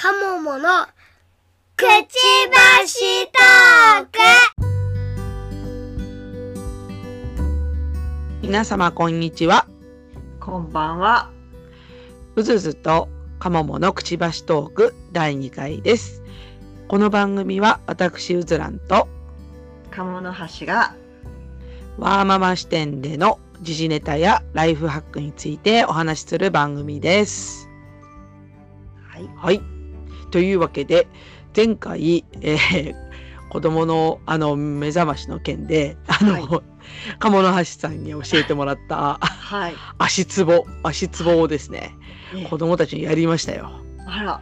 カモモのくちばしトーク皆様こんにちは。こんばんは。うずずとかもものくちばしトーク第2回です。この番組は私うずらんと鴨の橋がワーママ視点での時事ネタやライフハックについてお話しする番組です。はいはい。というわけで前回、えー子供のあの目覚ましの件であの、は鴨の橋さんに教えてもらったはい。足つぼ足つぼをですねえ子供たちにやりましたよ。あら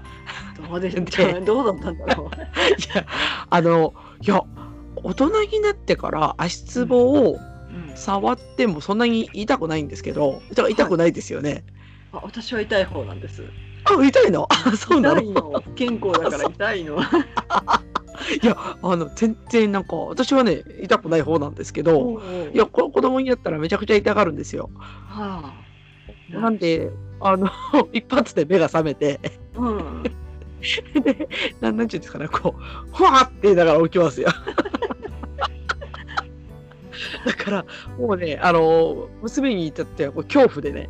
どうでしでどうだったんだろう。いやあのいや大人になってから足つぼをうん触ってもそんなに痛くないんですけどだから痛くないですよね。あ私は痛い方なんです。あ痛いの？あそうなの？痛いの。不健康だから痛いの。いやあの全然なんか私はね痛くない方なんですけどいやこ子供になったらめちゃくちゃ痛がるんですよ。はあ。なんであの 一発で目が覚めてうん。でなんなんていうんですかねこうふわーって言いながら起きますよ。だからもうねあの娘に至ってはこう恐怖でね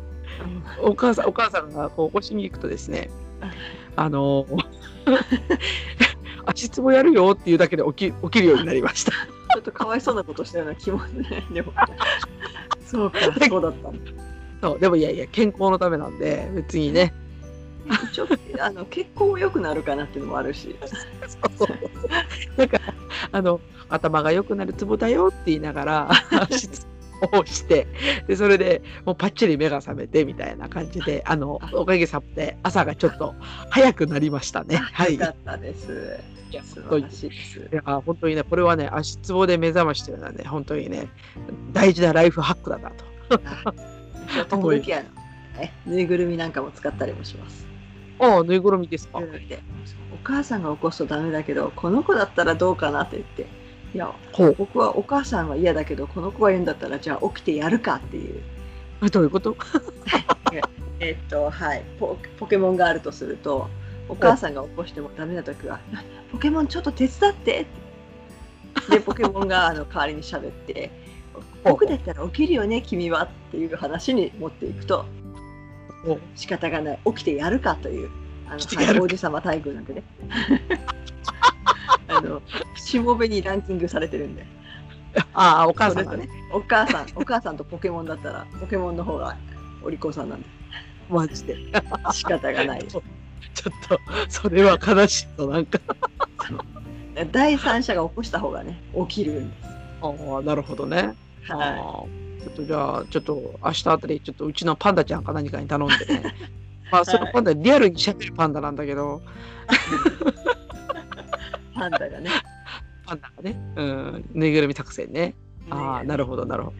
お母さんお母さんがこう起こしに行くとですねあの 足つぼやるよっていうだけで起き起きるようになりました。ちょっとかわいそうなことしたような気もね。でも。そうか、そうだった。そうでもいやいや健康のためなんで別にね一応あの血行も良くなるかなっていうのもあるし。そうそうそうなんかあの頭が良くなるツボだよって言いながら 足つぼをしてでそれでもうパッチリ目が覚めてみたいな感じであのおかげさまで朝がちょっと早くなりましたね。はい。いよかったです。や素晴らしいです。いや本当にねこれはね足つぼで目覚ましというのはね本当にね大事なライフハックだなと。時々あのえぬいぐるみなんかも使ったりもします。ああぬいぐるみですか。でお母さんが起こすとダメだけどこの子だったらどうかなって言っていや僕はお母さんは嫌だけどこの子が言うんだったらじゃあ起きてやるかっていう。あどういうこと？えっとはい。ポポケモンがあるとするとお母さんが起こしてもダメな時は「ポケモンちょっと手伝って」ってでポケモンがあの代わりに喋って「僕だったら起きるよね君は」っていう話に持っていくと仕方がない。起きてやるかというあの、はい、王子様待遇なんでねあのしもべにランキングされてるんで。ああお母さんがね。お母さんお母さんとポケモンだったらポケモンの方がお利口さんなんで。マジで。仕方がない。ちょっとそれは悲しいとなんか。第三者が起こした方がね起きるんです。ああなるほどね。あはあちょっとじゃあちょっと明日あたりちょっとうちのパンダちゃんか何かに頼んでね。まあそのパンダリアルに喋るパンダなんだけど、い パンダがね。パンダがね、うん、ぬいぐるみ作戦ね。ああなるほどなるほど。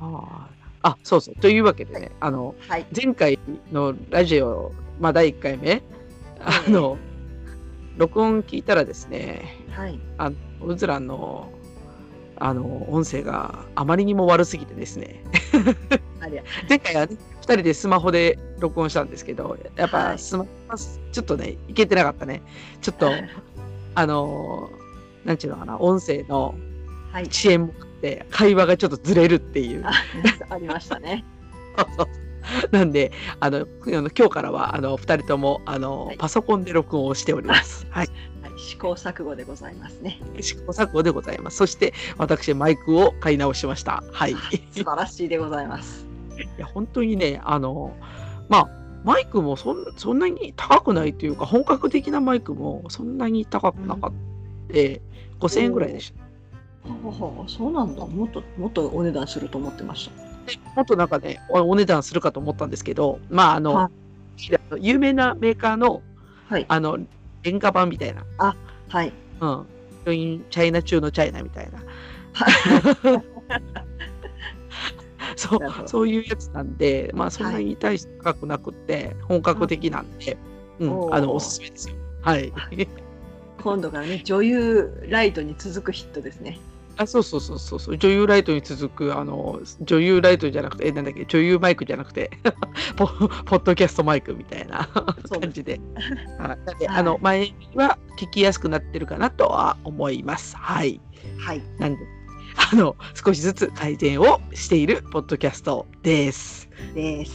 あああそうそう。というわけでねあのはい。前回のラジオまあ第1回目あの、録音聞いたらですねはい。あのうずらんのあの音声があまりにも悪すぎてですね。前回はね2人でスマホで録音したんですけどやっはい。ぱスマホはちょっとねいけてなかったね。ちょっと あのなんていうのかな音声のはい遅延もあって会話がちょっとずれるっていうあありましたね なんであのあの今日からはあの2人ともあの、はいパソコンで録音をしております。はいはい試行錯誤でございますね試行錯誤でございます。そして私マイクを買い直しました。はい。い素晴らしいでございますや本当にねあのまあマイクもそんそんなに高くないというか本格的なマイクもそんなに高くなかった、で5000円ぐらいでした。ほうほうそうなんだ。もっともっとお値段すると思ってました。でもっとなんかねおお値段するかと思ったんですけどまああの、は有名なメーカーのはい。あの廉価版みたいな、はい。うん、チャイナ中のチャイナみたいな。そな るほど。うそういうやつなんで、まあ、そんなに大して高くなくって、本格的なんで、うんあのおすすめですよ。はい。今度からね 女優ライトに続くヒットですね。あそうそうそうそうそう。女優ライトに続くあの女優ライトじゃなくてえなんだっけ女優マイクじゃなくて ポポッドキャストマイクみたいな感じで。あの前は聞きやすくなってるかなとは思います。はい。はい。なんであの少しずつ改善をしているポッドキャストですです。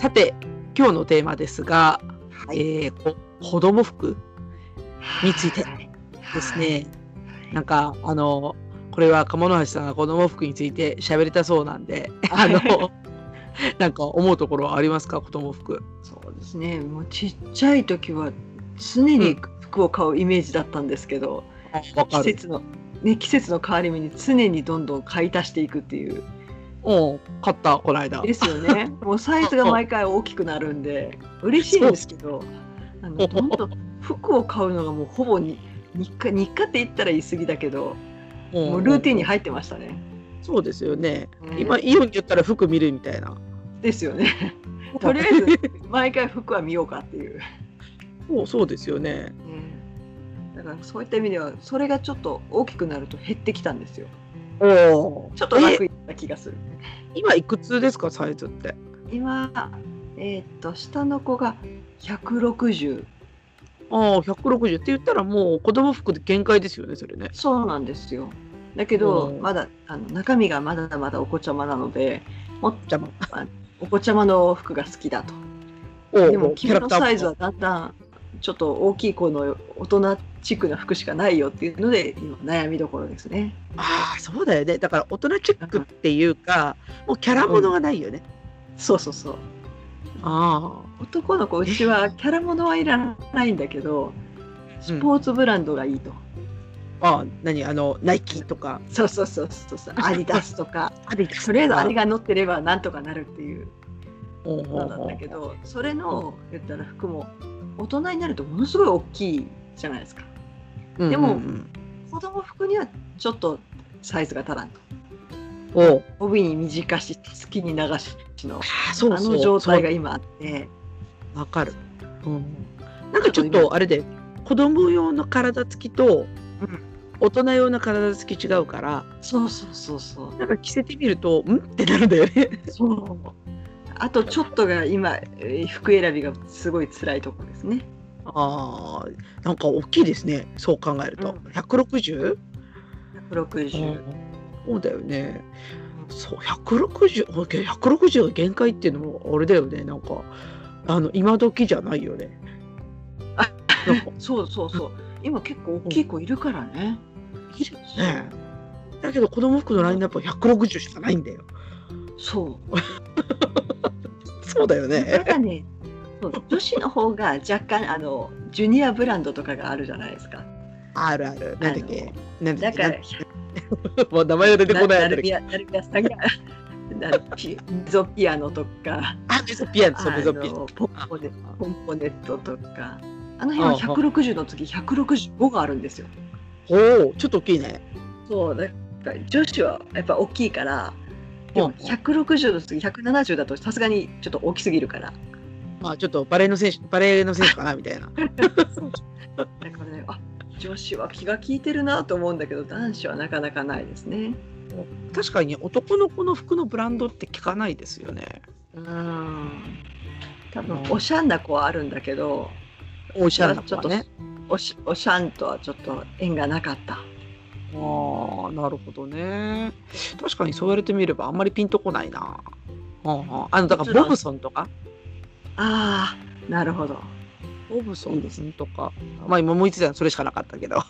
さて今日のテーマですが、はい。えーこ子供服についてはいですね。なんかあのこれは鴨橋さんが子供服について喋りたそうなんで、あの なんか思うところはありますか？子供服。そうですね。もうちっちゃい時は常に服を買うイメージだったんですけど、わかる。季節のね季節の変わり目に常にどんどん買い足していくっていううん買ったこの間。ですよね。もうサイズが毎回大きくなるんで嬉しいんですけど、あのどんどん服を買うのがもうほぼに日課日課って言ったら言い過ぎだけど、もうルーティンに入ってましたね。そうですよね。うん今イオンに言ったら服見るみたいな。ですよね。とりあえず毎回服は見ようかっていう。そうそうですよね。だからそういった意味ではそれがちょっと大きくなると減ってきたんですよ。おお。ちょっと楽になった気がする。今いくつですかサイズって？今えーっと下の子が160ああ160って言ったらもう子供服で限界ですよねそれね。そうなんですよ。だけどうんまだあの中身がまだまだお子ちゃまなのでもっじゃあお子ちゃまの服が好きだと。おでもお君のサイズはだんだんちょっと大きい子の大人チックな服しかないよっていうので今悩みどころですね。ああそうだよねだから大人チックっていうかもうキャラものがないよね。そうそうそう。あ男の子うちはキャラものはいらないんだけどスポーツブランドがいいと。あああ何？あのナイキとか。そうそうそうそうそう。アディダスとか。アディダス。とりあえずあれが乗ってればなんとかなるっていう。のなんだけどそれの言ったら服も大人になるとものすごい大きいじゃないですか。でもうんうん。子供服にはちょっとサイズが足らんと。うんおう。帯に短し好きに流しのあの状態が今あって。わかる。うん。なんかちょっとあれで子供用の体つきとうん。大人用の体つき違うからそうそうそうそう。なんか着せてみるとん？ってなるんだよね。そう。あとちょっとが今えー服選びがすごい辛いところですね。ああなんか大きいですねそう考えると、うん。160? 160、そうだよねそう160 160が限界っていうのもあれだよね。なんかあの今時じゃないよね。あ そうそうそう。今結構大きい子いるからね、いるよねだけど子供服のラインナップは160しかないんだよ。そう。そうだよたねだねそう女子の方が若干あのジュニアブランドとかがあるじゃないですか。あるある。なんだっけ？なんだから もう名前が出てこないなあたり。なるみやなるみやさんが ピゾピアノとか。あメゾピアノそうあメゾピアノ。のポンポネポンポネットとか。あの辺は160の次165があるんですよ。おおちょっと大きいね。そうだから女子はやっぱ大きいからでもうん。160の次170だとさすがにちょっと大きすぎるから。まあちょっとバレーの選手バレーの選手かなみたいな。だからねあ女子は気が利いてるなと思うんだけど男子はなかなかないですね。確かに男の子の服のブランドって聞かないですよね。うん。多分おしゃんな子はあるんだけどおしゃれな子はねおしおしゃんとはちょっと縁がなかった。ああなるほどね。確かにそう言われてみればあんまりピンとこないな。ああ。あのだからボブソンとか？ああなるほど。ボブソンですとかまあ今思いついたのそれしかなかったけど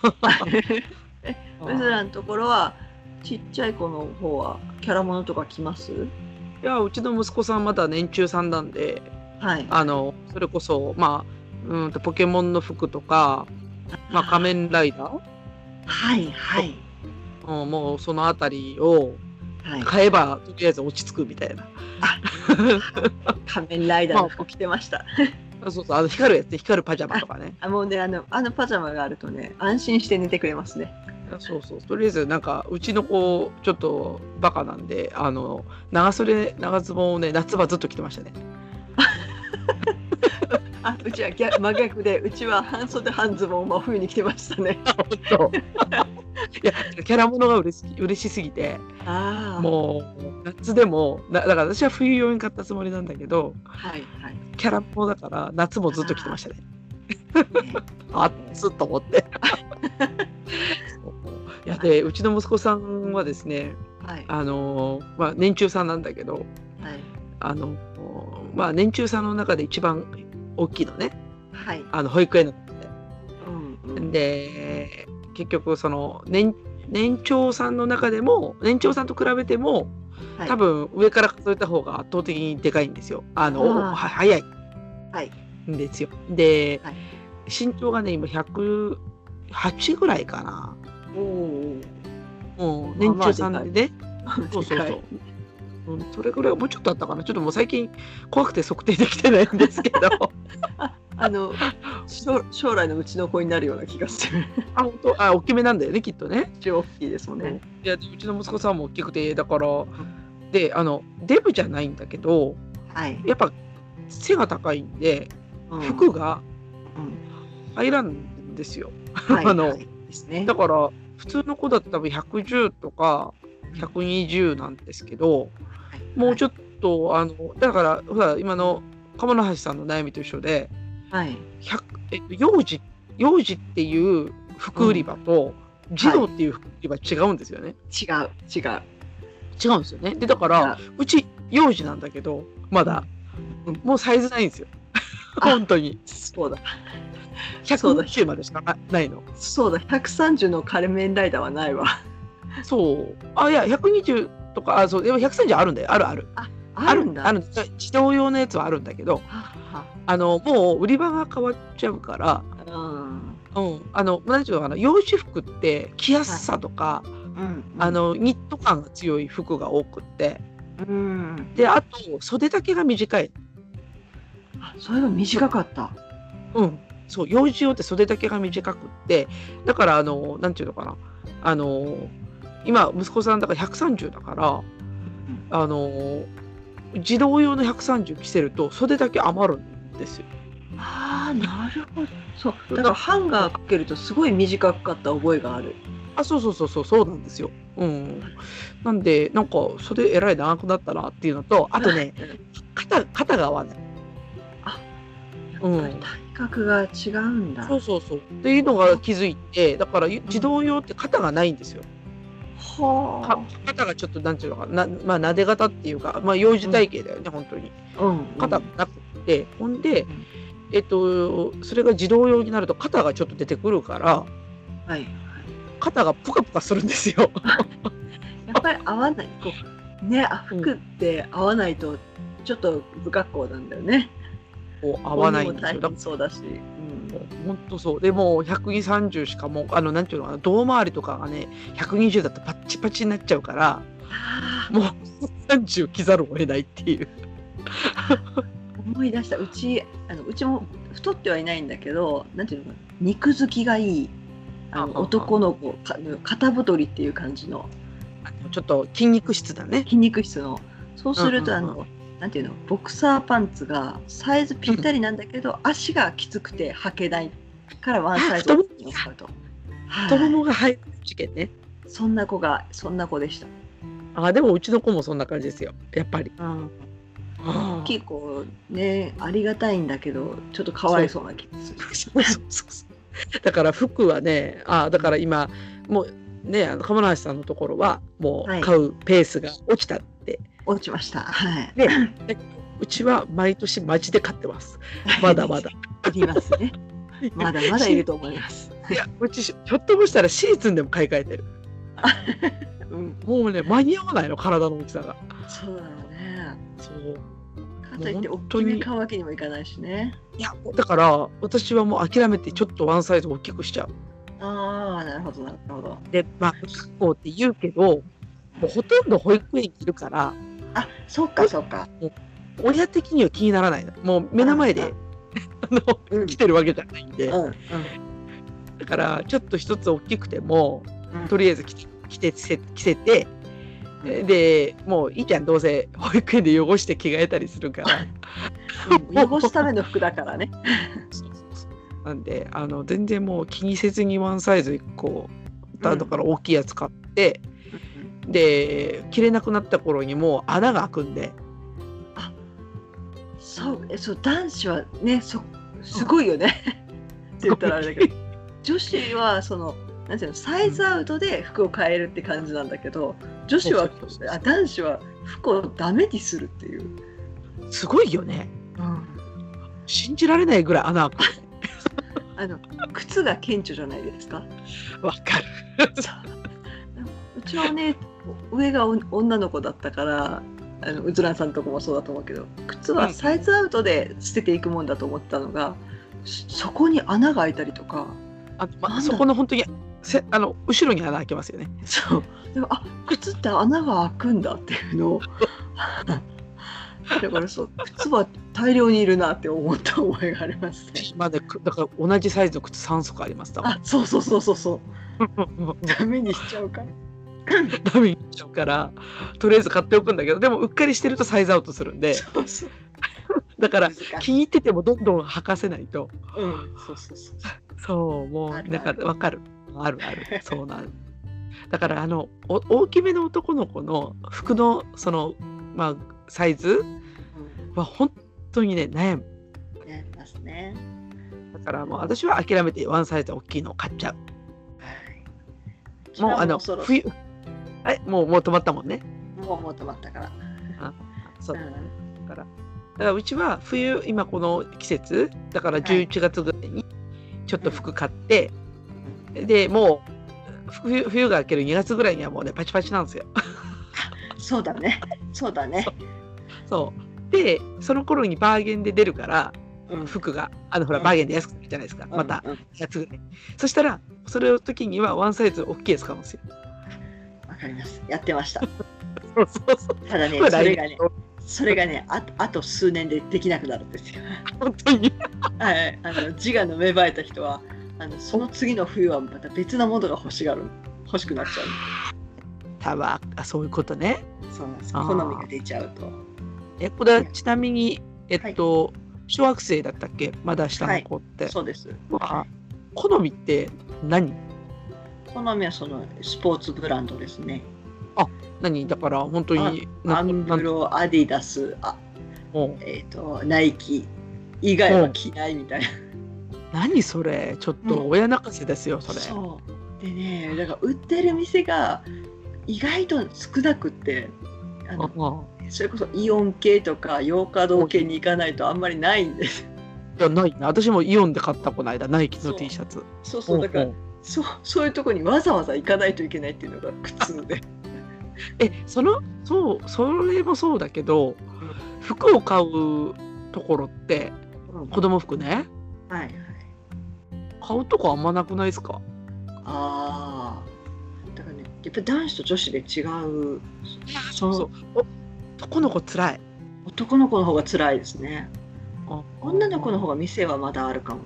ウズラのところはちっちゃい子の方はキャラものとか着ます？いやうちの息子さんまだ年中さんなんではい。あのそれこそまあうんとポケモンの服とか、まあ、仮面ライダーはいはい。うんもうそのあたりをはい、買えばとりあえず落ち着くみたいな 仮面ライダーの服着てました。そうそう。あの光るやつね。光るパジャマとかね。あもうねあのあのパジャマがあるとね安心して寝てくれますね。そうそう。とりあえずなんかうちの子ちょっとバカなんであの長袖長ズボンをね夏場ずっと着てましたね あうちは逆真逆でうちは半袖半ズボンを真冬に着てましたね。本当。いやキャラものが嬉し嬉しすぎて。ああもう夏でもなだから私は冬用に買ったつもりなんだけどはいはい。キャラものだから夏もずっと着てましたね。ねあっつと思って。いやでうちの息子さんはですねはい。あのまあ年中さんなんだけどはい。あのまあ年中さんの中で一番大きいのねはい。あの保育園のうんうんで結局その年年長さんの中でも年長さんと比べてもはい多分上から数えた方が圧倒的にでかいんですよ。あのあ早いはいんですよ。で、はい身長がね今108ぐらいかな。おお。もうまあ年長さんでね。そうそうそう。うん、それぐらいもうちょっとあったかな。ちょっともう最近怖くて測定できてないんですけど。あの将将来のうちの子になるような気がする。あ本当？あ大きめなんだよねきっとね。一応大きいですもんね。いやうちの息子さんも大きくてだからであのデブじゃないんだけどはい。やっぱ背が高いんでうん。服がうん。入らんですよ、はい あのはい。ですね。だから普通の子だと多分110とか120なんですけどもうちょっとあのだからほら今の鴨の橋さんの悩みと一緒ではい。100えっと幼児幼児っていう服売り場と児童っていう服売り場違うんですよね、違う違う。違うんですよね。でだからう。ち幼児なんだけどまだ、うん。もうサイズないんですよ。あ 本当に。そうだ。そうだ。120までしかなないの。そうだ。130の仮面ライダーはないわ。そう。あいや120とかあそうでも130あるんだよあるあるあるんだ。ある自動用のやつはあるんだけどはあのもう売り場が変わっちゃうからはうん、あの何ていうのかな幼児服って着やすさとか、うん。うん。あのニット感が強い服が多くってうん。であと袖丈が短い、あそういえば短かった。うん、そう幼児用って袖丈が短くってだからあのなんていうのかなあの今息子さんだから130だからあの児童用の130着せると袖丈余るんですよ。ああなるほど。そうだからハンガーかけるとすごい短かった覚えがある。あそうそうそうそうそうなんですよ。うん、なんでなんか袖えらい長くなったなっていうのとあとね肩肩が合わない。やっぱり体格が違うんだ。そうそうそうっていうのが気づいてだから児童用って肩がないんですよ。かは肩がちょっとなんていうのかななまあ撫で型っていうかまあ幼児体型だよね、本当にあ。うん。肩がなくって、ほんでうんえっとそれが児童用になると肩がちょっと出てくるからはい。肩がプカプカするんですよ。やっぱり合わない。こうねあ服って合わないとちょっと不格好なんだよね。こう合わないんですよ。そうだし。うん。本当そう。でもう130しかもうあのなんていうのかな胴回りとかがね120だとパッチパチになっちゃうからあもう30着ざるを得ないっていう。ー思い出した。うちあのうちも太ってはいないんだけどなんていうのかな肉付きがいい。あの男の子か肩太りっていう感じの。ちょっと筋肉質だね。筋肉質の。そうするとあのなんていうの？ボクサーパンツがサイズぴったりなんだけど足がきつくて履けないからワンサイズ大きいの買うと。太もはい。もが入る事件ね。そんな子がそんな子でした。あでもうちの子もそんな感じですよ。やっぱり。うん。あ結構ねありがたいんだけどちょっとかわいそうな気がする。だから服はねあだから今もうねあの鴨梨さんのところはもはい。う買うペースが落ちた。って、落ちました。はい。でうちは毎年マジで買ってます まだまだ。いりますね。まだまだいると思います。いやうちひょっともしたらシーズンでも買い替えてる うん、もうね間に合わないの体の大きさがそうだよね。そうかといって大きめ買うわけにもいかないしね。いやだから私はもう諦めてちょっとワンサイズ大きくしちゃうああ、なるほど、なるほど。でまあ不格好って言うけどもうほとんど保育園にいるからあ、そっか、そっか。親的には気にならないの。もう目の前であ あのうん。来てるわけじゃないんで、うん、うん。だからちょっと一つ大きくてもうん。とりあえず着て着て着せてでもういいじゃんどうせ保育園で汚して着替えたりするから。うん。汚すための服だからね。なんであの全然もう気にせずにワンサイズ1個だだから大きいやつ買って、で着れなくなった頃にもう穴が開くんで。そうえそう男子はねそすごいよね。って言ったらあれだけど。女子はそのなんていうのサイズアウトで服を変えるって感じなんだけど女子はあ男子は服をダメにするっていう。すごいよね。うん。信じられないぐらい穴開く。あの靴が顕著じゃないですか。わかる。う ちはね上がお女の子だったからあのうずらんさんとこもそうだと思うけど靴はサイズアウトで捨てていくもんだと思ってたのが、そそこに穴が開いたりとかあまなんだそこの本当にせあの後ろに穴開けますよね。そう。でもあ靴って穴が開くんだっていうのを だからそう靴は大量にいるなって思った覚えがありますね。まだだから同じサイズの靴3足ありますあそうそうそうそうそう。ダメにしちゃうから。ダメになっちゃうからとりあえず買っておくんだけどでもうっかりしてるとサイズアウトするんで。そうそう。だから気に入っててもどんどん履かせないと。うんそうそうそうそう。もうなんかわかる。あるある。そうなん。だからあのお大きめの男の子の服のそのまあサイズは本当にね悩む。うんやりますね。だからもう私は諦めてワンサイズ大きいのを買っちゃう。はい。もうあの冬はいもうもう止まったもんね。もうもう止まったから。そう。うん。だからだからうちは冬今この季節だからはい。11月ぐらいにちょっと服買って、でもう冬冬が明ける2月ぐらいにはもうねパチパチなんですよ。そうだね。そうだね。そう。でその頃にバーゲンで出るからうん。服があのほらうん。バーゲンで安くなるじゃないですか、またうんうん2月ぐらいそしたらそれの時にはワンサイズ大きいやつ買うんですよ。わかります。やってました。そうそうそうただね、それがね年、それがね、ああと数年でできなくなるんですよ。本当に？はい、あの自我の芽生えた人は、あのその次の冬はまた別なものが欲しがる、欲しくなっちゃう。たわあそういうことね。そうなんです。好みが出ちゃうと。えこれはちなみにえっと、小学生だったっけ？まだ下の子って。そうです。は好みって何？好みはそのスポーツブランドですね。何？だから本当にアンブロ、アディダス、あえっ、と、ナイキ以外は着ないみたいな。何それ？ちょっと親泣かせですよそれ。そう。でね、だから売ってる店が意外と少なくって、あのああそれこそイオン系とか洋華堂系に行かないとあんまりないんです。いやないな私もイオンで買ったこの間ナイキの T シャツ。そうそうだからうんうんそうそういうとこにわざわざ行かないといけないっていうのが苦痛で。えそのそうそれもそうだけど服を買うところって子供服ね？はいはい。買うとこあんまなくないですか？ああ。だからね、やっぱり男子と女子で違う。そうそうお男の子つらい。男の子の方が辛いですね。あ女の子の方が店はまだあるかも。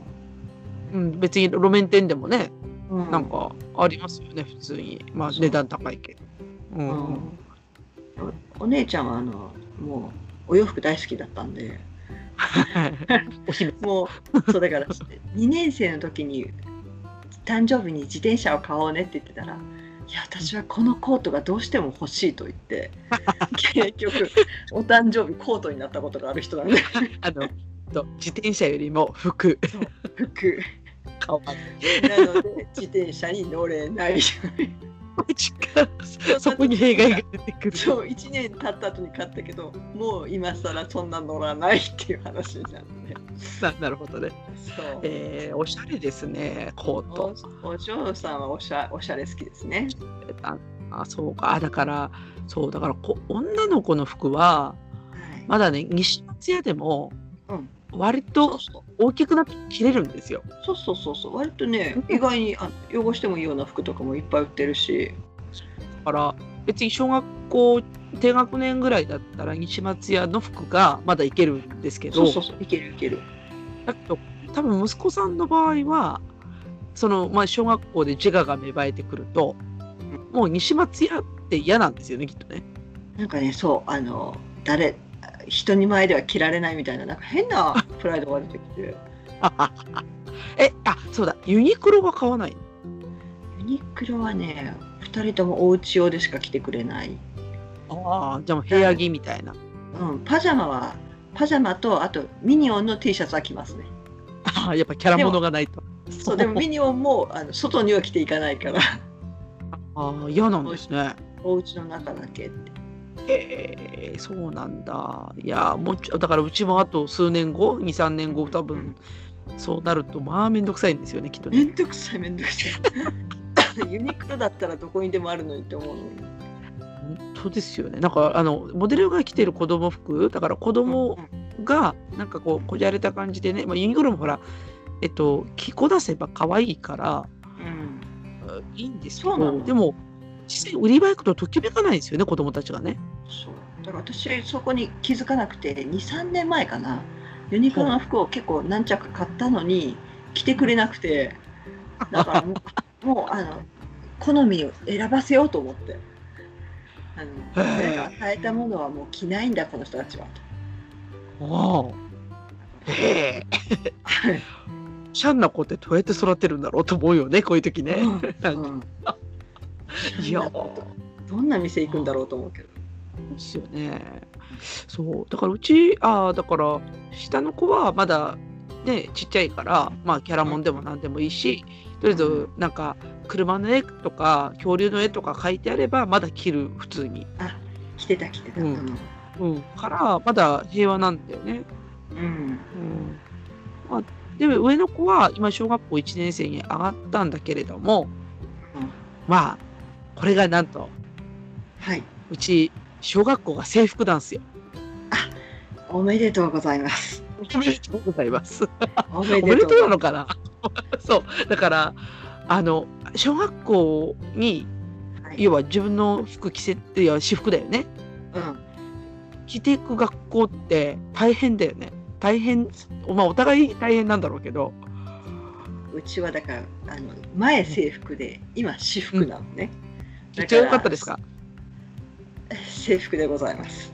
うん、別に路面店でもねうん。なんかありますよね普通に。まあ値段高いけど。ううん。んおお姉ちゃんはあのもうお洋服大好きだったんで。もうそうだから2年生の時に誕生日に自転車を買おうねって言ってたら「いや私はこのコートがどうしても欲しい」と言って 結局お誕生日コートになったことがある人なんで。あのと自転車よりも服。服買わなので自転車に乗れない そこに弊害が出てくる。そう1年経った後に買ったけどもう今更そんな乗らないっていう話になってななるほどね。そう。えー、おしゃれですねコート。おお嬢さんはおしゃおしゃれ好きですね。ああそうかあだからそうだからこ女の子の服ははいまだね西松屋でもうん割と大きくなって着れるんですよ。そうそうそうそう。割とねうん。意外にあ汚してもいいような服とかもいっぱい売ってるし。だから別に小学校低学年ぐらいだったら西松屋の服がまだいけるんですけど。そうそうそう。いけるいける。だけど多分息子さんの場合はその、まあ、小学校で自我が芽生えてくるともう西松屋って嫌なんですよねきっとね。なんかねそうあの誰人に前では着られないみたいななんか変なプライドが出てきて。えあそうだ。ユニクロは買わないの？ユニクロはね2人ともお家用でしか着てくれない、ああじゃあもう部屋着みたいな。うん、パジャマはパジャマとあとミニオンの T シャツは着ますね。ああやっぱキャラものがないと。そうでもミニオンもあの外には着ていかないから。ああ嫌なんですね。お家の中だけってえー、そうなんだ。いやもうだからうちもあと数年後23年後多分そうなるとまあ面倒くさいんですよねきっとね。めんどくさいめんどくさい ユニクロだったらどこにでもあるのにって思うのに本当ですよね。なんかあのモデルが着てる子供服だから子供がなんかこうこじゃれた感じでね、まあ、ユニクロもほらえっと着こなせば可愛いからうん、うん、いいんですけどでも実際売り場行くとときめかないですよね子供たちがね。そう。だから私そこに気づかなくて23年前かな。ユニクロの服を結構何着か買ったのに着てくれなくて。だからもう もうあの好みを選ばせようと思って。あの与えたものはもう着ないんだこの人たちは。ああ。へえ。シャンな子ってどうやって育てるんだろうと思うよねこういう時ね。うんいやどんな店行くんだろうと思うけど。ですよね。そう。だからうちああだから下の子はまだねちっちゃいからまあキャラモンでも何でもいいしとりあえずなんか車の絵とか恐竜の絵とか描いてあればまだ着る普通に。着てた着てた、ううん。んうん、からまだ平和なんだよね。うん。うん。まあ、で上の子は今小学校1年生に上がったんだけれども、うん。まあこれがなんとはい。うち小学校が制服なんですよ。おめでとうございます。おめでとうございます。おめでとうなうのかな？そう。だからあの小学校にはい。要は自分の服着せていや私服だよね。うん。着ていく学校って大変だよね。大変まあお互い大変なんだろうけど。うちはだからあの前制服で今私服なのね、めっちゃ良かったですか？制服でございます。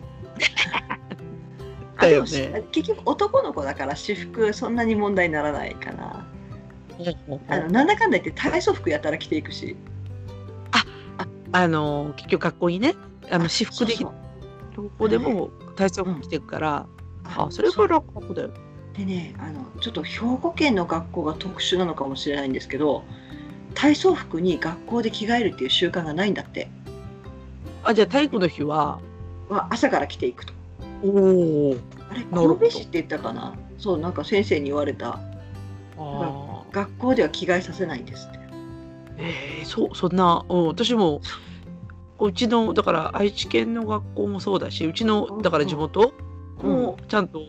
だよね。も結局男の子だから私服そんなに問題にならないかな。あのなんだかんだ言って体操服やったら着ていくし。あの結局学校にねあの私服でどこでも体操服着てるから、あそれが楽だよ。でねあのちょっと兵庫県の学校が特殊なのかもしれないんですけど体操服に学校で着替えるっていう習慣がないんだって。あじゃあ体育の日は？は朝から着ていくと。おおあれ神戸市って言ったかな？そうなんか先生に言われた。あ学校では着替えさせないんですって。えー、そうそんな、うん、私もうちのだから愛知県の学校もそうだしうちのだから地元？もちゃんと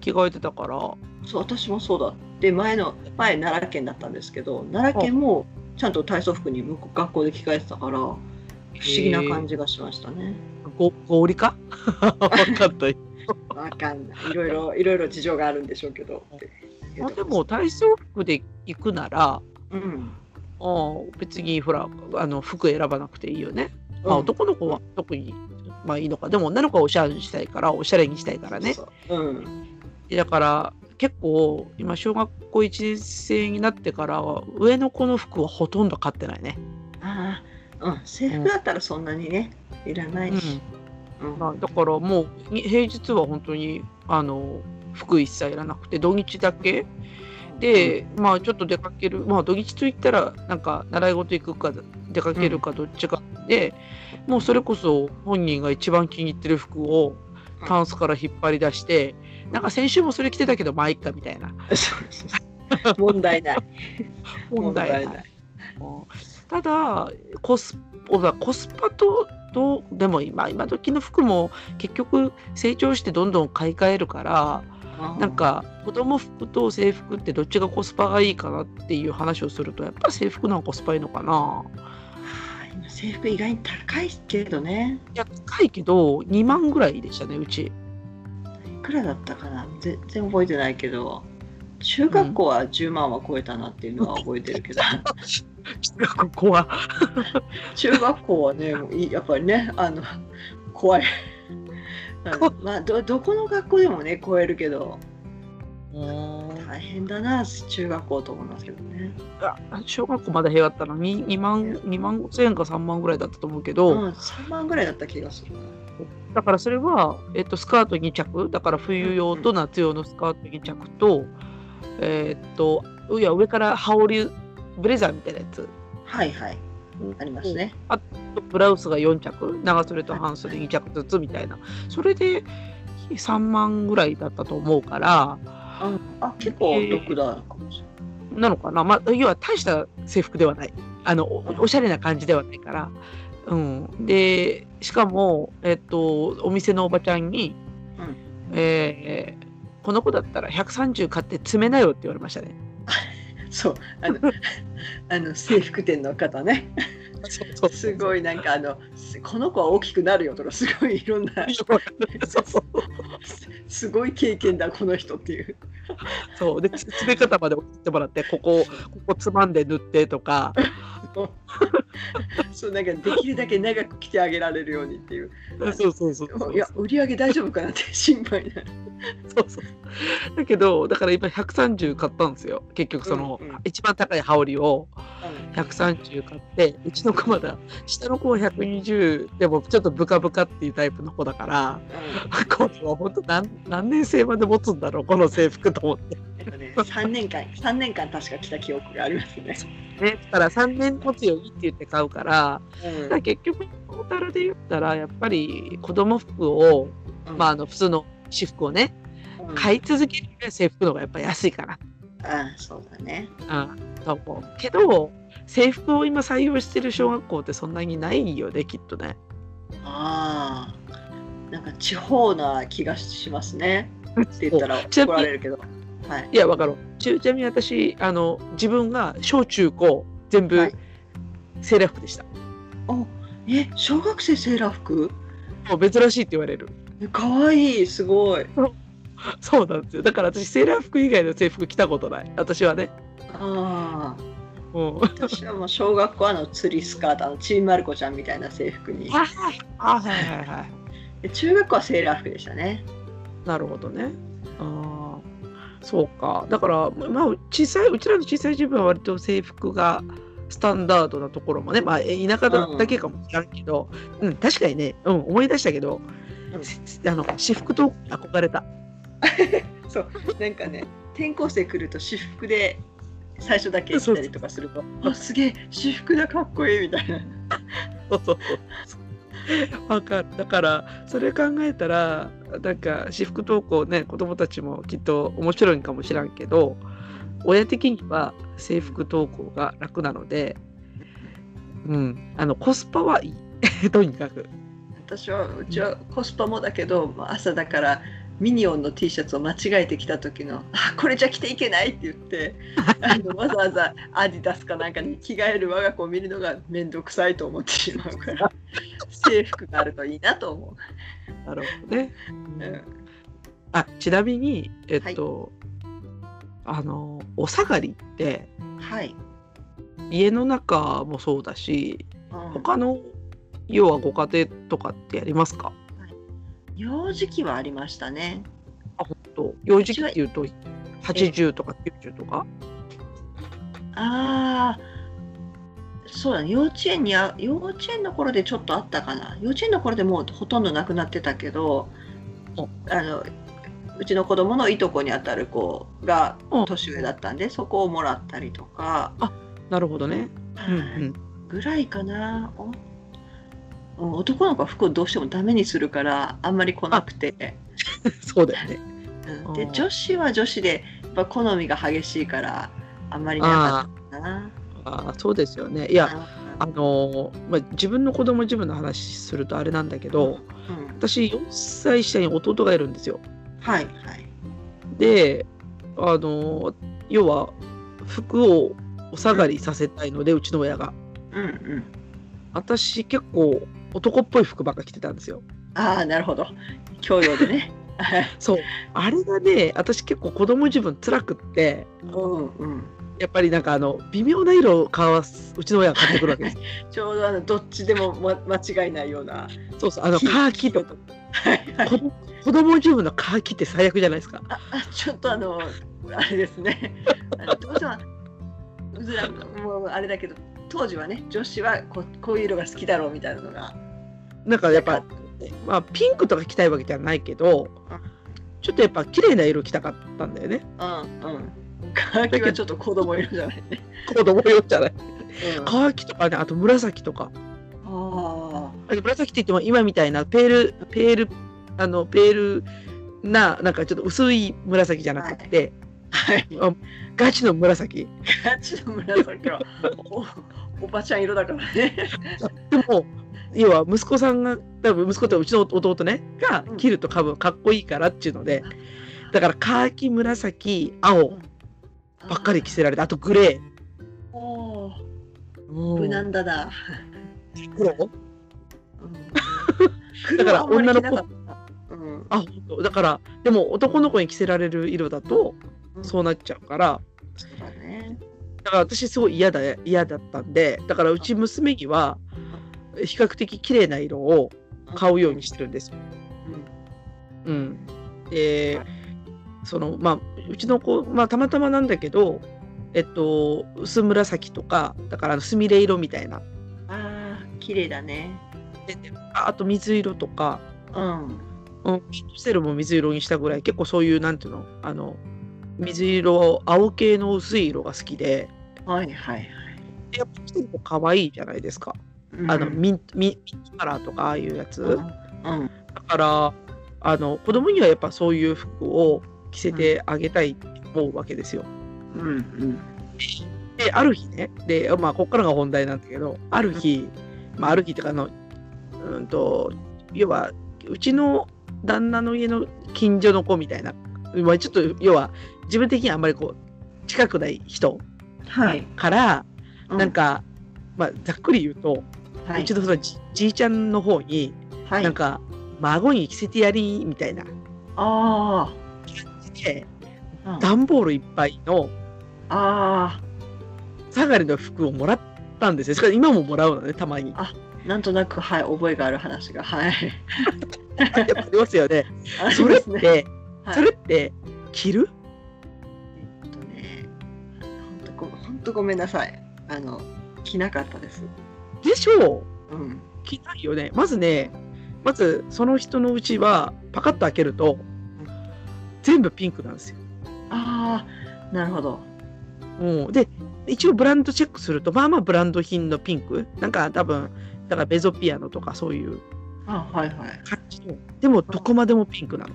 着替えてたから、そう私もそうだ。で前の前奈良県だったんですけど奈良県もちゃんと体操服に向こう学校で着替えてたから不思議な感じがしましたね。ご合理か？分かんない。わかんない。いろいろいろいろ事情があるんでしょうけど。ま あでも体操服で行くならうん、あー別にほらあの服選ばなくていいよね、まあ、うん男の子は特にまあいいのか。でも女の子はおしゃれにしたいからおしゃれにしたいからね。そうそう。うん。だから結構今小学校1年生になってからは上の子の服はほとんど買ってないね、ああうん制服だったらそんなにねいらないし。うん。まあ、だからもうに平日は本当にあの服一切いらなくて土日だけ。で、まあちょっと出かけるまあ土日といったらなんか習い事行くか出かけるかどっちかで、もうそれこそ本人が一番気に入ってる服をタンスから引っ張り出して、なんか先週もそれ着てたけどまあいっかみたいな。問題ない。問題ない。ただコスコスパとどうでも今今時の服も結局成長してどんどん買い替えるからなんか子供服と制服ってどっちがコスパがいいかなっていう話をするとやっぱ制服の方がコスパいいのかな。制服意外に高いけどね。いや高いけど2万ぐらいでしたねうち。いくらだったかな？全然覚えてないけど。中学校は10万は超えたなっていうのは覚えてるけど、中学校は？中学校はね、やっぱりね、あの怖い。まあどどこの学校でもね超えるけど。大変だな中学校と思いますけどね。小学校まで平和だったら 2, 2万2万5千円か3万ぐらいだったと思うけうど、ん、3万ぐらいだった気がする。な。だからそれは、えっと、スカート2着だから冬用と夏用のスカート2着と、えっといや上から羽織ブレザーみたいなやつ。はいはい、ありますね。あとブラウスが4着長袖と半袖2着ずつみたいな。それで3万ぐらいだったと思うからああ結構お得だかもしれなのかな、まあ、要は大した制服ではない。あのおおしゃれな感じではないから、うん、でしかも、えっと、お店のおばちゃんに、うん。えーこの子だったら130買って詰めなよって言われましたね。そう。あのあの制服店の方ね。すごいなんかあのすこの子は大きくなるよとかすごいいろんなすごい経験だこの人っていう。そう。でつ詰め方まで教えてもらってここここつまんで塗ってとか そうなんかできるだけ長く着てあげられるようにっていう。そうそうそういや売り上げ大丈夫かなって心配になる。そうそう。だけどだから今130買ったんですよ。結局その、うんうん。一番高い羽織を。うん。130買ってうちの子まだ下の子は120でもちょっとブカブカっていうタイプの子だから これは本当何何年生まで持つんだろうこの制服と思って。えっとね、3年間、三年間確か着た記憶がありますね。ね、だから3年持つよいいって言って買うからうんだから結局トータルで言ったらやっぱり子供服を、まあ、あの普通の私服をねうん買い続ける制服の方がやっぱり安いかな。あそうだね。うん、と思うけど制服を今採用してる小学校ってそんなにないよねきっとね。ああ、なんか地方な気がしますね。って言ったら怒られるけど。はい。いやわかるちちなみに私あの自分が小中高全部はいセーラー服でした。お、え、小学生セーラー服？もう珍しいって言われる。えかわいい、すごい。そうなんですよだから私セーラー服以外の制服着たことない私はね。ああ、うん、私はもう小学校はあの釣りスカート、あのちびまる子ちゃんみたいな制服に。ああはいはいはい。で中学校はセーラー服でしたね。なるほどね。ああ、そうか。だから、まあ、小さい、うちらの小さい自分は割と制服がスタンダードなところもね、まあ、え田舎だだけかもしれんけど、うん、確かにね、うん、思い出したけど、あの、私服と憧れた。そう、なんかね、転校生来ると私服で最初だけ来たりとかすると、あすげえ、私服だ、かっこいいみたいな。そうそうそう。わかる。だから、それ考えたら、なんか、私服登校ね、子供たちもきっと面白いんかもしらんけど、親的には制服登校が楽なので、うん、あのコスパはいい。とにかく。私はうちはコスパもだけどまあ朝だからミニオンの T シャツを間違えてきた時の「あこれじゃ着ていけない」って言って あのわざわざアディダスかなんかに着替える我が子を見るのが面倒くさいと思ってしまうから制服があるといいなと思なるほどね。う。うんあちなみに、えっと、あの、お下がりって、はい、家の中もそうだし、うん他の、要はご家庭とかってやりますか？幼児期はありましたね。あ、本当。幼児期っていうと、80とか90とか？ああそうだね。幼稚園にあ幼稚園の頃でちょっとあったかな。幼稚園の頃でもうほとんどなくなってたけどおあのうちの子供のいとこにあたる子がうん。年上だったんでそこをもらったりとか、なるほどね。うん。うん。ぐらいかな。男の子は服をどうしてもダメにするからあんまり来なくて、そうだよね。うん。で女子は女子でやっぱ好みが激しいからあんまりなかったかな。ああ、そうですよね。いや、あのーまあ、自分の子供自分の話するとあれなんだけど、うん私4歳下に弟がいるんですよ。はいはい。で、あの要は服をお下がりさせたいので、うちの親が。うんうん。私結構男っぽい服ばっか着てたんですよ。ああ、なるほど。教養でね。そう。あれがね、私結構子供自分辛くって、うんうん。やっぱりなんかあの微妙な色を買わすうちの親が買ってくるわけです。ちょうどあのどっちでも、ま、間違いないような。そうそうあのカーキとかはいはい子供子供自分のカーキって最悪じゃないですか。ああちょっとあのあれですね。当時はうずらもうあれだけど当時はね女子はこうこういう色が好きだろうみたいなのが。なんかやっぱ、まあ、ピンクとか着たいわけじゃないけどちょっとやっぱ綺麗な色着たかったんだよね。うんうん。カーキはちょっと子供色じゃない。ね。子供用じゃない。うん、あカーキとかねあと紫とか。あ紫って言っても今みたいなペールペールあのペールななんかちょっと薄い紫じゃなくて、はい。ガチの紫。ガチの紫は。おおばちゃん色だからね。でも要は息子さんが多分息子ってうちの弟ねがうん。着ると多分かっこいいからっていうので。だからカーキ紫青ばっかり着せられてあとグレおお、ー。もう無難だな。黒？うん。だから女の子。あだからでも男の子に着せられる色だとそうなっちゃうから。そうだね。だから私すごい嫌だ嫌だったんでだからうち娘には比較的綺麗な色を買うようにしてるんですよ。うん。うん、でそのまあうちの子、まあ、たまたまなんだけどえっと薄紫とかだからすみれ色みたいなああ、綺麗だね。ああと水色とか、うん。うん、ピンクセルも水色にしたぐらい結構そういうなんていうのあの水色青系の薄い色が好きではいはいはい。やっぱ着てると可愛いじゃないですか。うんあのミントミントカラーとかああいうやつ。うん。だからあの子供にはやっぱそういう服を着せてあげたいと思うわけですよ。うん。うん。である日ねでまあここからが本題なんだけどある日、まあ、ある日っていうかあのうんと要はうちの旦那の家の近所の子みたいな、まあ、ちょっと要は自分的にはあんまりこう近くない人はい。から、うなん、か、まあ、ざっくり言うと、はいうちのそのじじいちゃんの方に、はい。なんか孫に着せてやりみたいなあであ。うん段ボールいっぱいのあ下がりの服をもらったんですよ。しかも今ももらうのね、たまに。あ。なんとなく、はい、覚えがある話が。はい。やっぱありますよね。あ それって、はいそれって着る？えっとね、本当ご本当ごめんなさい。あの着なかったです。でしょううん。着ないよね。まずね、まずその人のうちはパカッと開けると全部ピンクなんですよ。ああ、なるほど。うん、で一応ブランドチェックするとまあまあブランド品のピンクなんか多分だからベゾピアノとかそういうあはいはい。感じのでもどこまでもピンクなの。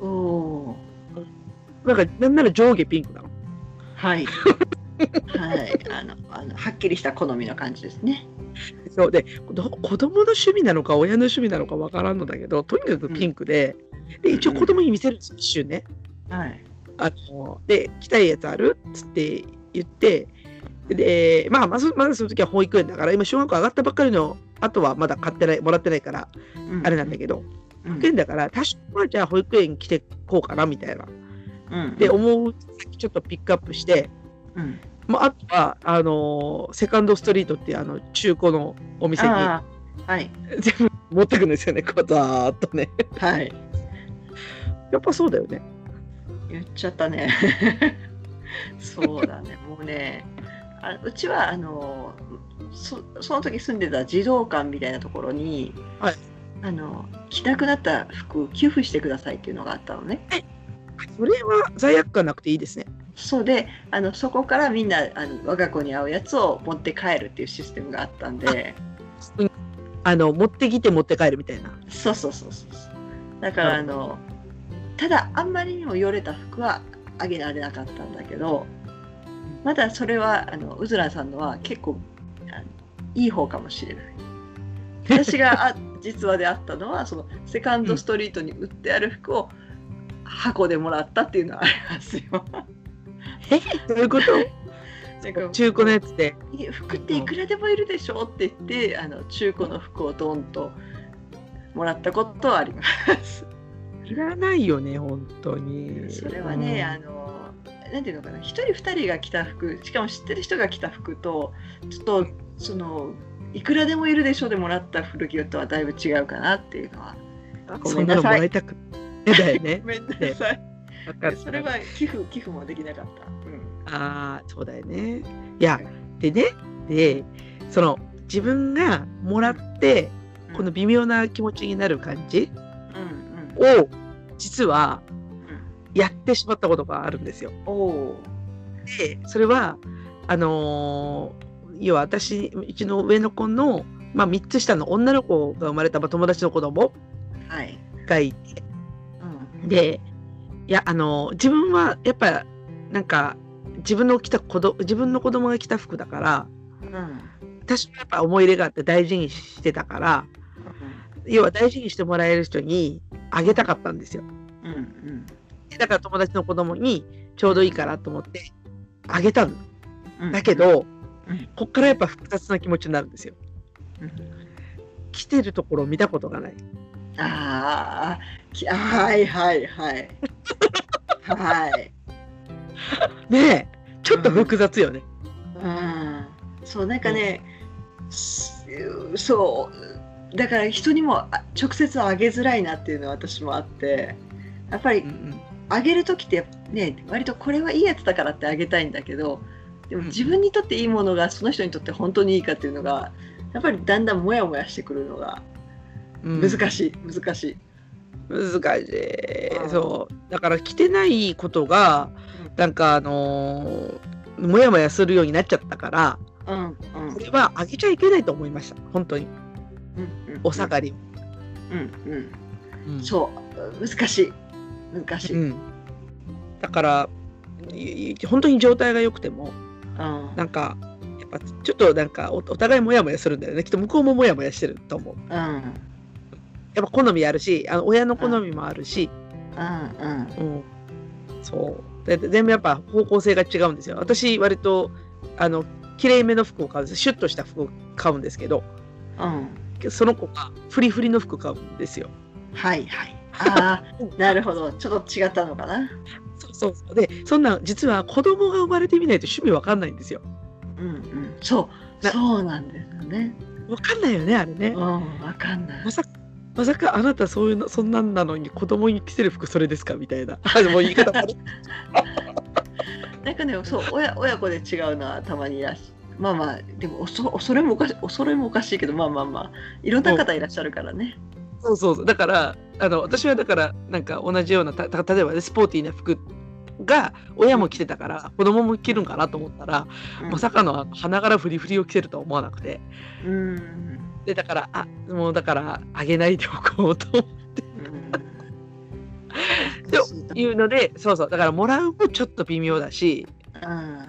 おおー。なんかなんなら上下ピンクなの。はい。はい。あのあのはっきりした好みの感じですね。そうでど子供の趣味なのか親の趣味なのかわからんのだけどとにかくピンクで,、で一応子供に見せるんですよ一瞬ね。はい。あので着たいやつある？っつって言ってでまあまずまずその時は保育園だから今小学校上がったばっかりのあとはまだ買ってないもらってないからあれなんだけど、うん保育園だから多少はじゃあ保育園来てこうかなみたいなうん。で思う先ちょっとピックアップして、うん。まあ、あとはあのセカンドストリートっていうあの中古のお店に。はい。全部持ってくんですよねこうざーっとねはい。やっぱそうだよね言っちゃったね。そうだね。もうね。あうちはあのそその時住んでた児童館みたいなところに、はいあの着なくなった服寄付してくださいっていうのがあったのね。それは罪悪感なくていいですね。そうであのそこからみんなあの我が子に合うやつを持って帰るっていうシステムがあったんで。あの持ってきて持って帰るみたいな。そうそうそうそうそう。だからあのただあんまりにもよれた服はあげられなかったんだけどまだそれはあのうずらさんのは結構あのいい方かもしれない。私があ実話であったのはそのセカンドストリートに売ってある服を箱でもらったっていうのはありますよ。え？どういうこと？中古のやつで。服っていくらでもいるでしょって言ってあの中古の服をドンともらったことはあります。いらないよね本当に。それはね、うん。あのなんていうのかな。一人二人が着た服しかも知ってる人が着た服とちょっとそのいくらでもいるでしょでもらった古着とはだいぶ違うかなっていうのは。ごそんなのもめんなさいだよね。ご めんなさい。それは寄付寄付もできなかった、うん、ああそうだよね。いやでねでその自分がもらってこの微妙な気持ちになる感じを実はやってしまったことがあるんですよ。でそれはあのー要は私うちの上の子の、まあ、3つ下の女の子が生まれた、まあ、友達の子供はい、がいてうん、でいやあのー自分はやっぱなんか自分の着た子ど自分の子供が着た服だからうん私はやっぱ思い入れがあって大事にしてたから要は大事にしてもらえる人にあげたかったんですよ。うんうんだから友達の子供にちょうどいいからと思ってあげたの。うんだけど、うんこっからやっぱ複雑な気持ちになるんですよ。うん来てるところを見たことがない。あーき はいはいはい。はい。ねえ、ちょっと複雑よね。うん。そうなんかね、すそう。だから人にもあ直接あげづらいなっていうのは私もあってやっぱりうんうん。あげる時ってね割とこれはいいやつだからってあげたいんだけどでもうん自分にとっていいものがその人にとって本当にいいかっていうのがやっぱりだんだんモヤモヤしてくるのがうん難しい、難しい。難しい。うんそう。だから着てないことがなんかあのーもやもやするようになっちゃったからうんうん。これはあげちゃいけないと思いました。本当に。うんうん。お下がりを、うんうん。うん。そう。難しい。難しい。うん、だから本当に状態が良くてもうん。なんかやっぱちょっとなんかおお互いもやもやするんだよね。きっと向こうももやもやしてると思う。うんやっぱ好みあるしあの親の好みもあるし、うん。うん。うん、そう。でで全部やっぱ方向性が違うんですよ。私割とあの綺麗めの服を買うんです。シュッとした服を買うんですけど。うん。その子がフリフリの服買うんですよ。はいはい。ああなるほど。ちょっと違ったのかな。そうそうそう。でそんなん実は子供が生まれてみないと趣味わかんないんですよ。うんうん。そう。なそうなんですよね。わかんないよねあれね。うんわかんない。ま。さかまさかあなたそういうのそんなんなのに子供に着せる服それですか？みたいな。も言い方 なんかねそう親親子で違うのはたまにいらっしゃまあまあでもおそ恐れもおかし恐れもおかしいけどまあまあまあいろんな方いらっしゃるからね。そうそうそう。だからあの私はだからなんか同じようなたた例えばねスポーティーな服が親も着てたから子供も着るんかなと思ったら、うん。まさかの花柄フリフリを着せるとは思わなくて。うんでだからあもうだからあげないでおこうとうんいうのでそうそうだからもらうもちょっと微妙だしうんあ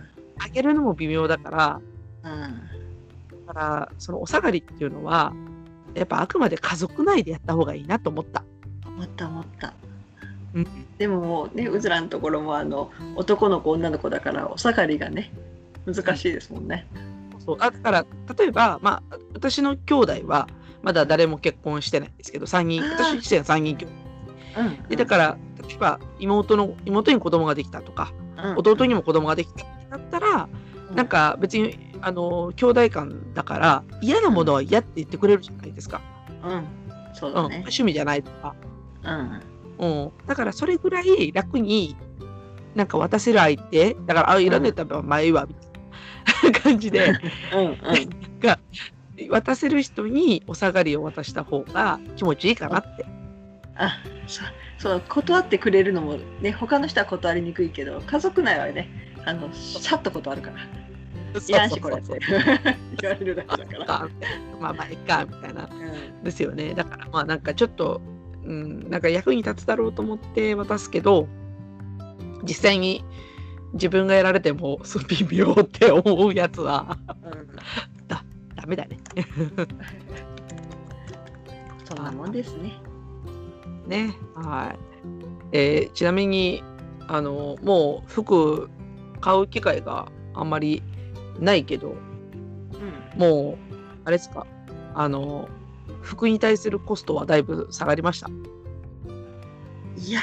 げるのも微妙だからうんだからそのお下がりっていうのはやっぱあくまで家族内でやった方がいいなと思った。思った思った。うんでももうねうずらのところもあの男の子女の子だからお下がりがね難しいですもんね。そうあだから例えば、まあ、私の兄弟はまだ誰も結婚してないんですけど3人私自身は3人兄弟。うん。でだから例えば妹の妹に子供ができたとから弟にも子供ができたってなったら、なんか別にあの兄弟間だから嫌なものは嫌って言ってくれるじゃないですか、うん。そううん。だね。趣味じゃないとか、うん。うん、だからそれぐらい楽になんか渡せる相手だからあいらねえたらまあいいわみたいな 感じで。うんうん。渡せる人にお下がりを渡した方が気持ちいいかなって。あそうそう断ってくれるのもね他の人は断りにくいけど家族内はねあのシャッと断るから。いらんしこれって。言われるだけだから。あまあまあいいかみたいな。うん。ですよね。だからまあなんかちょっと、うん、なんか役に立つだろうと思って渡すけど実際に自分がやられても微妙って思うやつはうんダメだね。そんなもんですね。ねはい、えーちなみにあのもう服買う機会があんまりないけどうんもうあれですか？あの服に対するコストはだいぶ下がりました？いや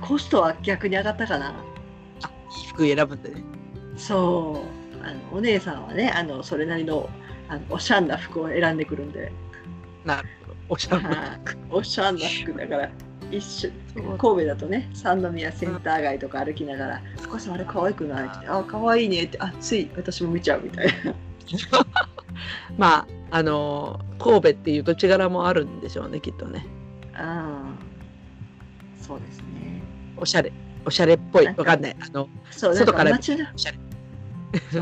ーコストは逆に上がったかな。服選ぶんでね。そうあのお姉さんはねあのそれなりのあのおしゃんな服を選んでくるんで、なるほど。おしゃれなはいおしゃんな服だから一緒神戸だとね三宮センター街とか歩きながら「お母さんあれ可愛くない?」って「あ可愛いね」って「あつい私も見ちゃう」みたいな。まあ、あのー神戸っていう土地柄もあるんでしょうね、きっとね。ああそうですね。おしゃれ。おしゃれっぽい。わかんない。あの、外から街の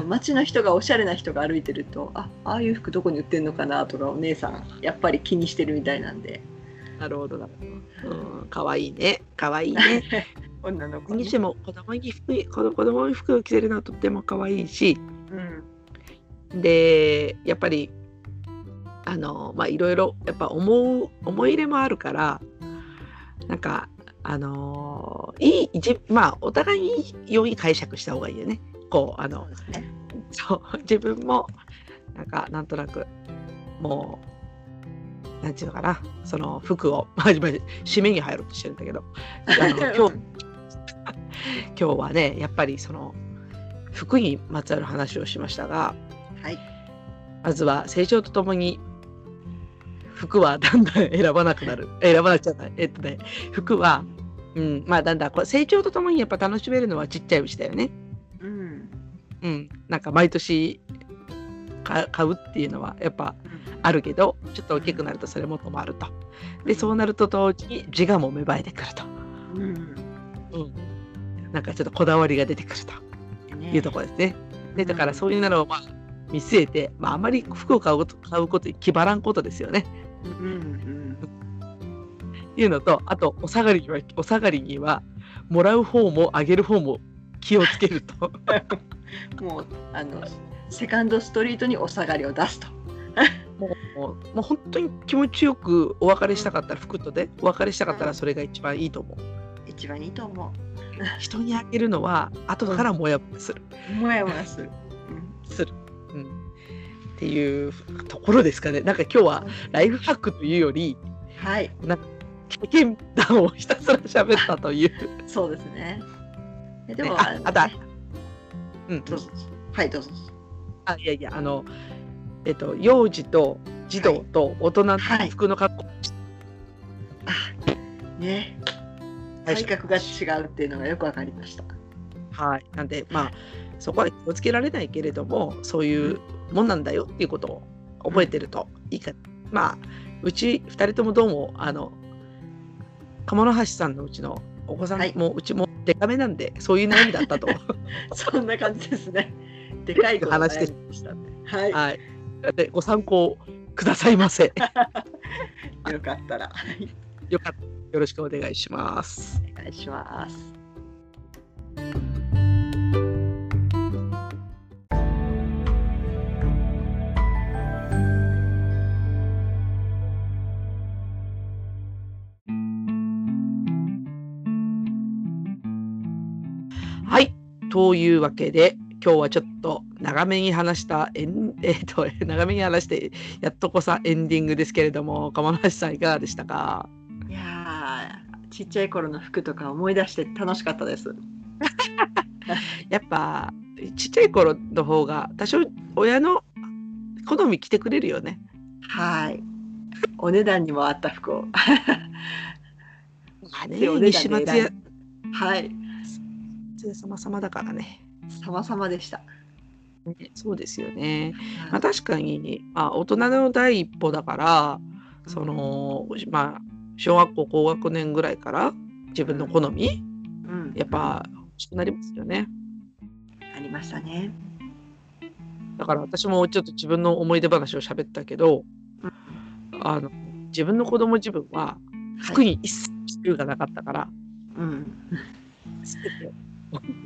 街の人がおしゃれな人が歩いてるとあああいう服どこに売ってんのかなとかお姉さんやっぱり気にしてるみたいなんでなるほど、なるほど。うん、かわいいね。かわいいね。女の子にしても、子供に服、子供子供に服を着せるのはとってもかわいいし、うんで、やっぱり、あの、まあ、いろいろ、やっぱ思う、思い入れもあるから、なんか、あのいい、じまあ、お互いに良い解釈した方がいいよね。こう、あのそう、自分も、なんか、なんとなく、もう、なんていうのかな、その服を、まあ、今締めに入ろうとしてるんだけど、あの 今日、今日はね、やっぱりその、服にまつわる話をしましたが、はい。まずは成長とともに、服はだんだん選ばなくなる。選ばなくちゃない。えっとね、服は、うん、まあだんだんこう成長とともにやっぱ楽しめるのはちっちゃいうちだよね。うん。うん、なんか毎年か買うっていうのはやっぱあるけどちょっと大きくなるとそれも止まると。でそうなると同時に自我も芽生えてくると、うん。うん、なんかちょっとこだわりが出てくると。ね。いうところですね。でだからそういうのをまあ見据えて、まあ、あまり服を買うこと買うことに気張らんことですよねうんうんいうのとあとお下がりにはお下がりにはもらう方もあげる方も気をつけるともうあのセカンドストリートにお下がりを出すと。もうもうもう本当に気持ちよくお別れしたかったら服とでお別れしたかったらそれが一番いいと思う。一番いいと思人にあげるのは後からもやもやする。う。もやもやする。する、うん。っていうところですかね。なんか今日はライフハックというよりはい、経験談をひたすら喋ったという。そうですね。えでも、ねあのあとはねうん、どうぞ。はい、どうぞ。あいやいやあのえっと幼児と児童と大人の服の格好、ね、はい体格が違うっていうのがよくわかりました。はい。なんでまあそこは気をつけられないけれどもそういうもんなんだよっていうことを覚えてるといいか。まあうち2人ともどうもあの鴨の橋さんのうちのお子さんはいもうちもデカめなんでそういう悩みだったと。そんな感じですね。でかい話でしたね。はい、はい。でご参考くださいませ。よかったらはいよかった。よろしくお願いします。お願いします。というわけで、今日はちょっと長めに話した えっ、と、長めに話して、やっとこさエンディングですけれども、鴨梨さんいかがでしたか？いやーちっちゃい頃の服とか思い出して楽しかったです。やっぱ、ちっちゃい頃の方が、多少親の好み着てくれるよね。はい。お値段にも合った服を。まあね、でお値段西松屋はい。松屋様様だからね。様々でした。ねそうですよね。まあ、はい確かに、まあ、大人の第一歩だから、その、まあ、小学校高学年ぐらいから自分の好み、うん、やっぱ欲しくなりますよね。ありましたね。だから私もちょっと自分の思い出話を喋ったけど、あの自分の子供自分は服に一切自由がなかったから、うん。全て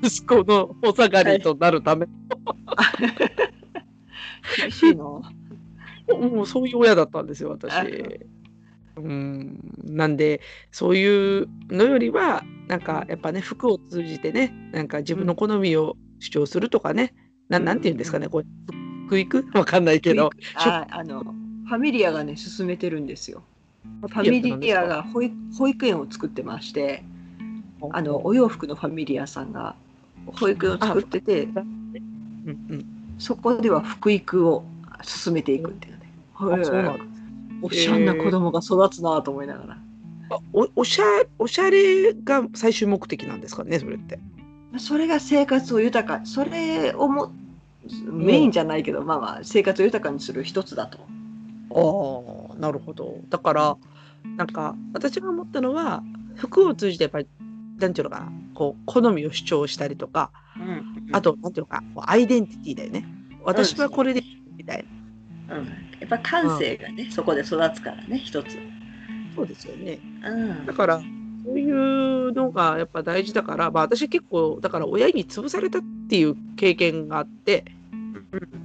息子のお下がりとなるため、厳しいの？もうそういう親だったんですよ私。うん。なんでそういうのよりはなんかやっぱね服を通じてねなんか自分の好みを主張するとかね、なん。なんて言うんですかねこれ食育わかんないけど。ああのファミリアがね進めてるんですよ。ファミリアが保育園を作ってまして、あのお洋服のファミリアさんが保育園を作っててうんうん。そこでは福育を進めていくっていうね。あそうなんだおしゃんな子供が育つなと思いながら。あおおしゃおしゃれが最終目的なんですかねそれって。それが生活を豊か、それをもメインじゃないけど、まあまあ生活を豊かにする一つだと。ああなるほど。だからなんか私が思ったのは服を通じてやっぱりなんていうのかな？こう好みを主張したりとかあとなんていうのかこうアイデンティティだよね。私はこれでみたいな。うん、やっぱ感性がね、そこで育つからね、一つ。そうですよね。うんだからそういうのがやっぱ大事だから、まあ、私結構だから親に潰されたっていう経験があって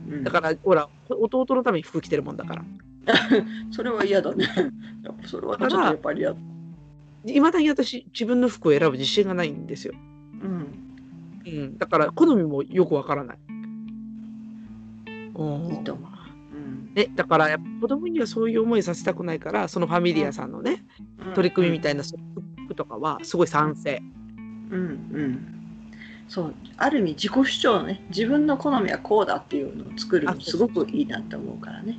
うんだからほら弟のために服着てるもんだから それは嫌だね。それはちょっとやっぱり嫌だ。いまだに私自分の服を選ぶ自信がないんですよ、うん。うん、だから好みもよくわからない、うん。いいと思う。うん。ね、だからやっぱ子供にはそういう思いさせたくないからそのファミリアさんのね、取り組みみたいな服とかはすごい賛成、うんうん。そう、ある意味自己主張のね、自分の好みはこうだっていうのを作るのあすごくいいなって思うからね。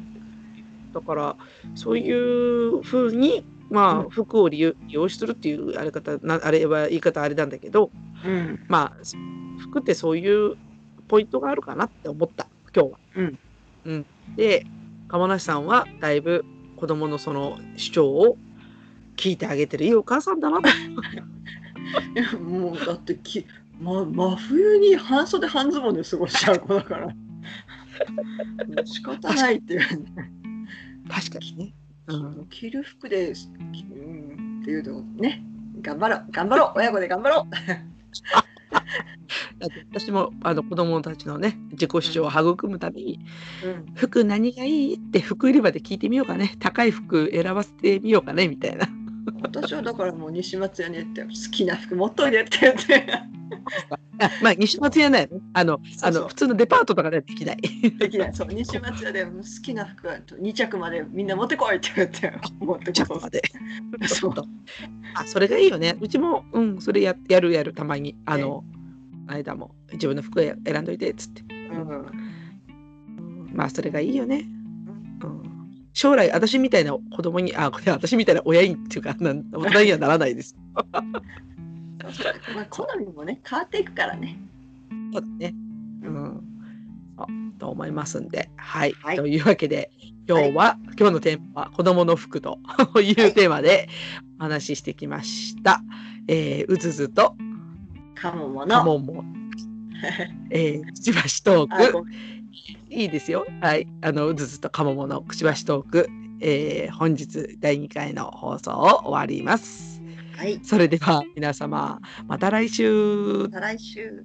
だからそういうふうにまあうん服を利用利用するっていうあれ方なあれは言い方あれなんだけどうん。まあ服ってそういうポイントがあるかなって思った今日は。うんうんで鴨梨さんはだいぶ子供のその主張を聞いてあげてるいいお母さんだなと。いやもうだってき、ま、真冬に半袖半ズボンで過ごしちゃう子だから。仕方ないっていうね。確かにね。うん、着る服で、うん、っていうのね。頑張ろう頑張ろう親子で頑張ろう私もあの子供たちのね自己主張を育むためにうん「服何がいい?」って服売り場で聞いてみようかね高い服選ばせてみようかねみたいな。私はだからもう西松屋に行って好きな服持っといでって言ってあまあ西松屋ねあのあの普通のデパートとかではできない。できないそう西松屋で好きな服は2着までみんな持ってこいって言って持ってこい着まで。そうあそれがいいよね。うちもうんそれややるやるたまにあの間も自分の服選んどいてっつって。うんまあそれがいいよね。うん将来私みたいな子供にあこれ私みたいな親にっていうかなん大人にはならないです。まあ、好みもね変わっていくからねそうだね。うん。と思いますんで、はい。はいというわけで、今日は、今日のテーマは子供の服というテーマでお話ししてきました。えーうずずとかももかのもも、えーくちばしトーク。いいですよ。はい。あの、うずずとかもものくちばしトーク。えー本日第2回の放送を終わります。はいそれでは皆様、また来週。また来週